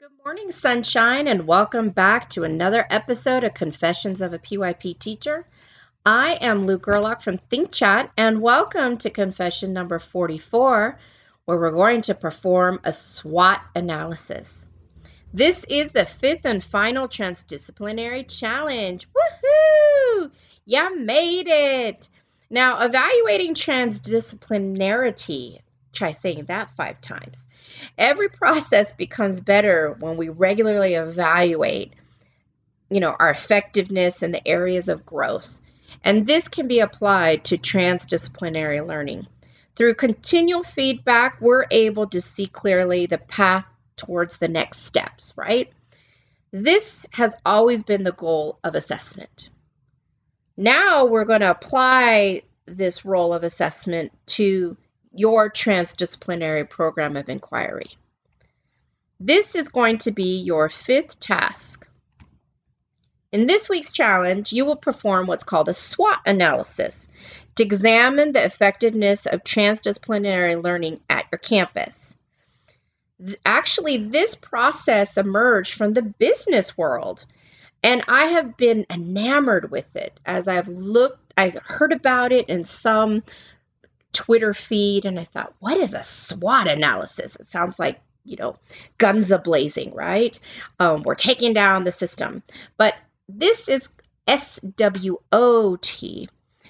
Good morning, sunshine, and welcome back to another episode of Confessions of a PYP Teacher. I am Luke Gerlach from Think Chat, and welcome to confession number 44, where we're going to perform a SWOT analysis. This is the fifth and final transdisciplinary challenge. Woohoo! You made it! Now, evaluating transdisciplinarity, try saying that five times Every process becomes better when we regularly evaluate, you know, our effectiveness in the areas of growth. And this can be applied to transdisciplinary learning. Through continual feedback, we're able to see clearly the path towards the next steps, right? This has always been the goal of assessment. Now we're going to apply this role of assessment to your transdisciplinary program of inquiry. This is going to be your fifth task. In this week's challenge, you will perform what's called a SWOT analysis to examine the effectiveness of transdisciplinary learning at your campus. Actually, this process emerged from the business world, and I have been enamored with it as I've looked, I heard about it in some Twitter feed and I thought, what is a SWOT analysis? It sounds like, you know, guns a blazing, right? Um, we're taking down the system. But this is SWOT.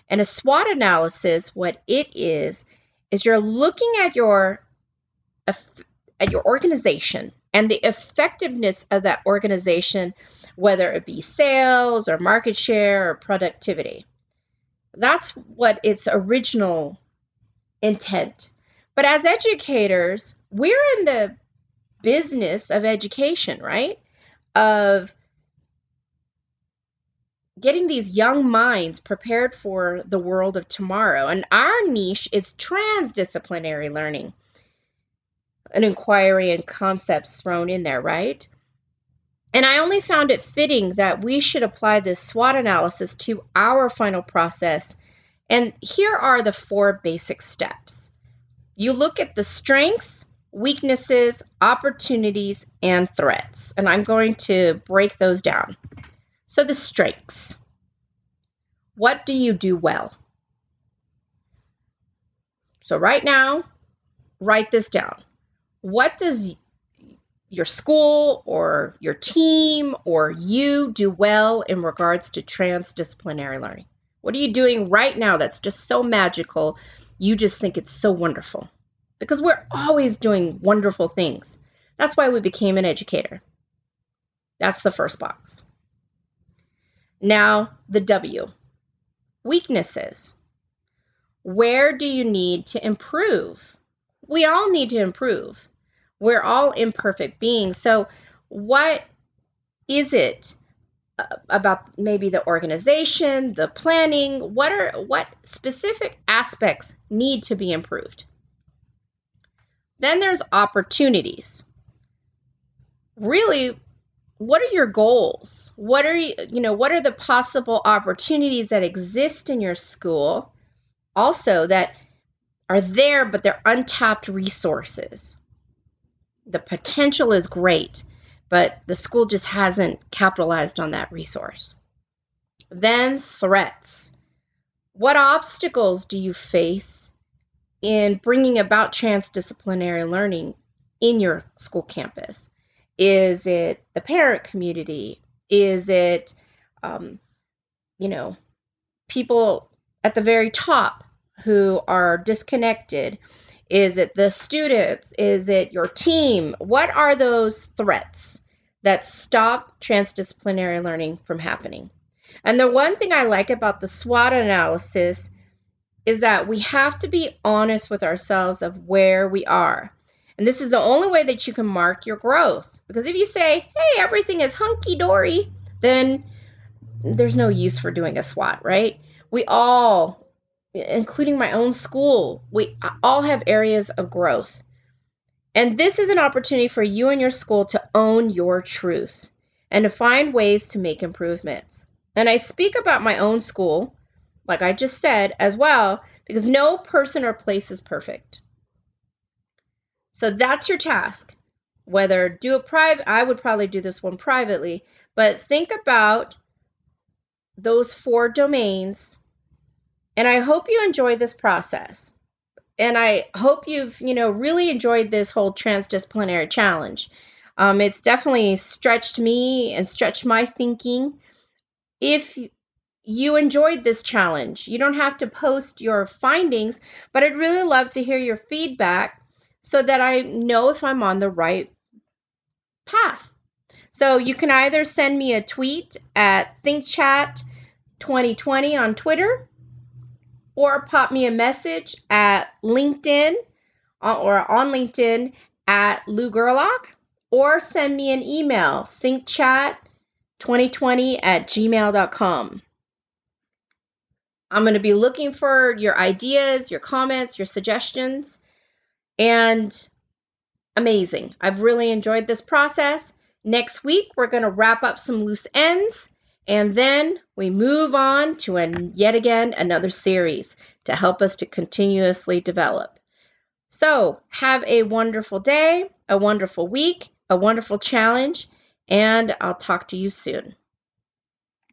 And a SWOT analysis, what it is, is you're looking at your at your organization and the effectiveness of that organization, whether it be sales or market share or productivity. That's what its original intent. But as educators, we're in the business of education, right? Of getting these young minds prepared for the world of tomorrow. And our niche is transdisciplinary learning, an inquiry and concepts thrown in there, right? And I only found it fitting that we should apply this SWOT analysis to our final process and here are the four basic steps. You look at the strengths, weaknesses, opportunities, and threats. And I'm going to break those down. So, the strengths. What do you do well? So, right now, write this down. What does your school or your team or you do well in regards to transdisciplinary learning? What are you doing right now that's just so magical? You just think it's so wonderful. Because we're always doing wonderful things. That's why we became an educator. That's the first box. Now, the W weaknesses. Where do you need to improve? We all need to improve. We're all imperfect beings. So, what is it uh, about maybe the organization, the planning, what are what specific aspects need to be improved. Then there's opportunities. Really, what are your goals? What are you, you know, what are the possible opportunities that exist in your school also that are there but they're untapped resources? The potential is great but the school just hasn't capitalized on that resource. Then threats. What obstacles do you face in bringing about transdisciplinary learning in your school campus? Is it the parent community? Is it, um, you know, people at the very top who are disconnected? Is it the students? Is it your team? What are those threats that stop transdisciplinary learning from happening? And the one thing I like about the SWOT analysis is that we have to be honest with ourselves of where we are. And this is the only way that you can mark your growth. Because if you say, hey, everything is hunky dory, then there's no use for doing a SWOT, right? We all including my own school. We all have areas of growth. And this is an opportunity for you and your school to own your truth and to find ways to make improvements. And I speak about my own school, like I just said, as well, because no person or place is perfect. So that's your task. whether do a private, I would probably do this one privately, but think about those four domains. And I hope you enjoy this process. And I hope you've, you know, really enjoyed this whole transdisciplinary challenge. Um, it's definitely stretched me and stretched my thinking. If you enjoyed this challenge, you don't have to post your findings, but I'd really love to hear your feedback so that I know if I'm on the right path. So you can either send me a tweet at ThinkChat2020 on Twitter or pop me a message at LinkedIn uh, or on LinkedIn at Lou Gerlach or send me an email, thinkchat2020 at gmail.com. I'm going to be looking for your ideas, your comments, your suggestions. And amazing. I've really enjoyed this process. Next week, we're going to wrap up some loose ends. And then we move on to an, yet again another series to help us to continuously develop. So, have a wonderful day, a wonderful week, a wonderful challenge, and I'll talk to you soon.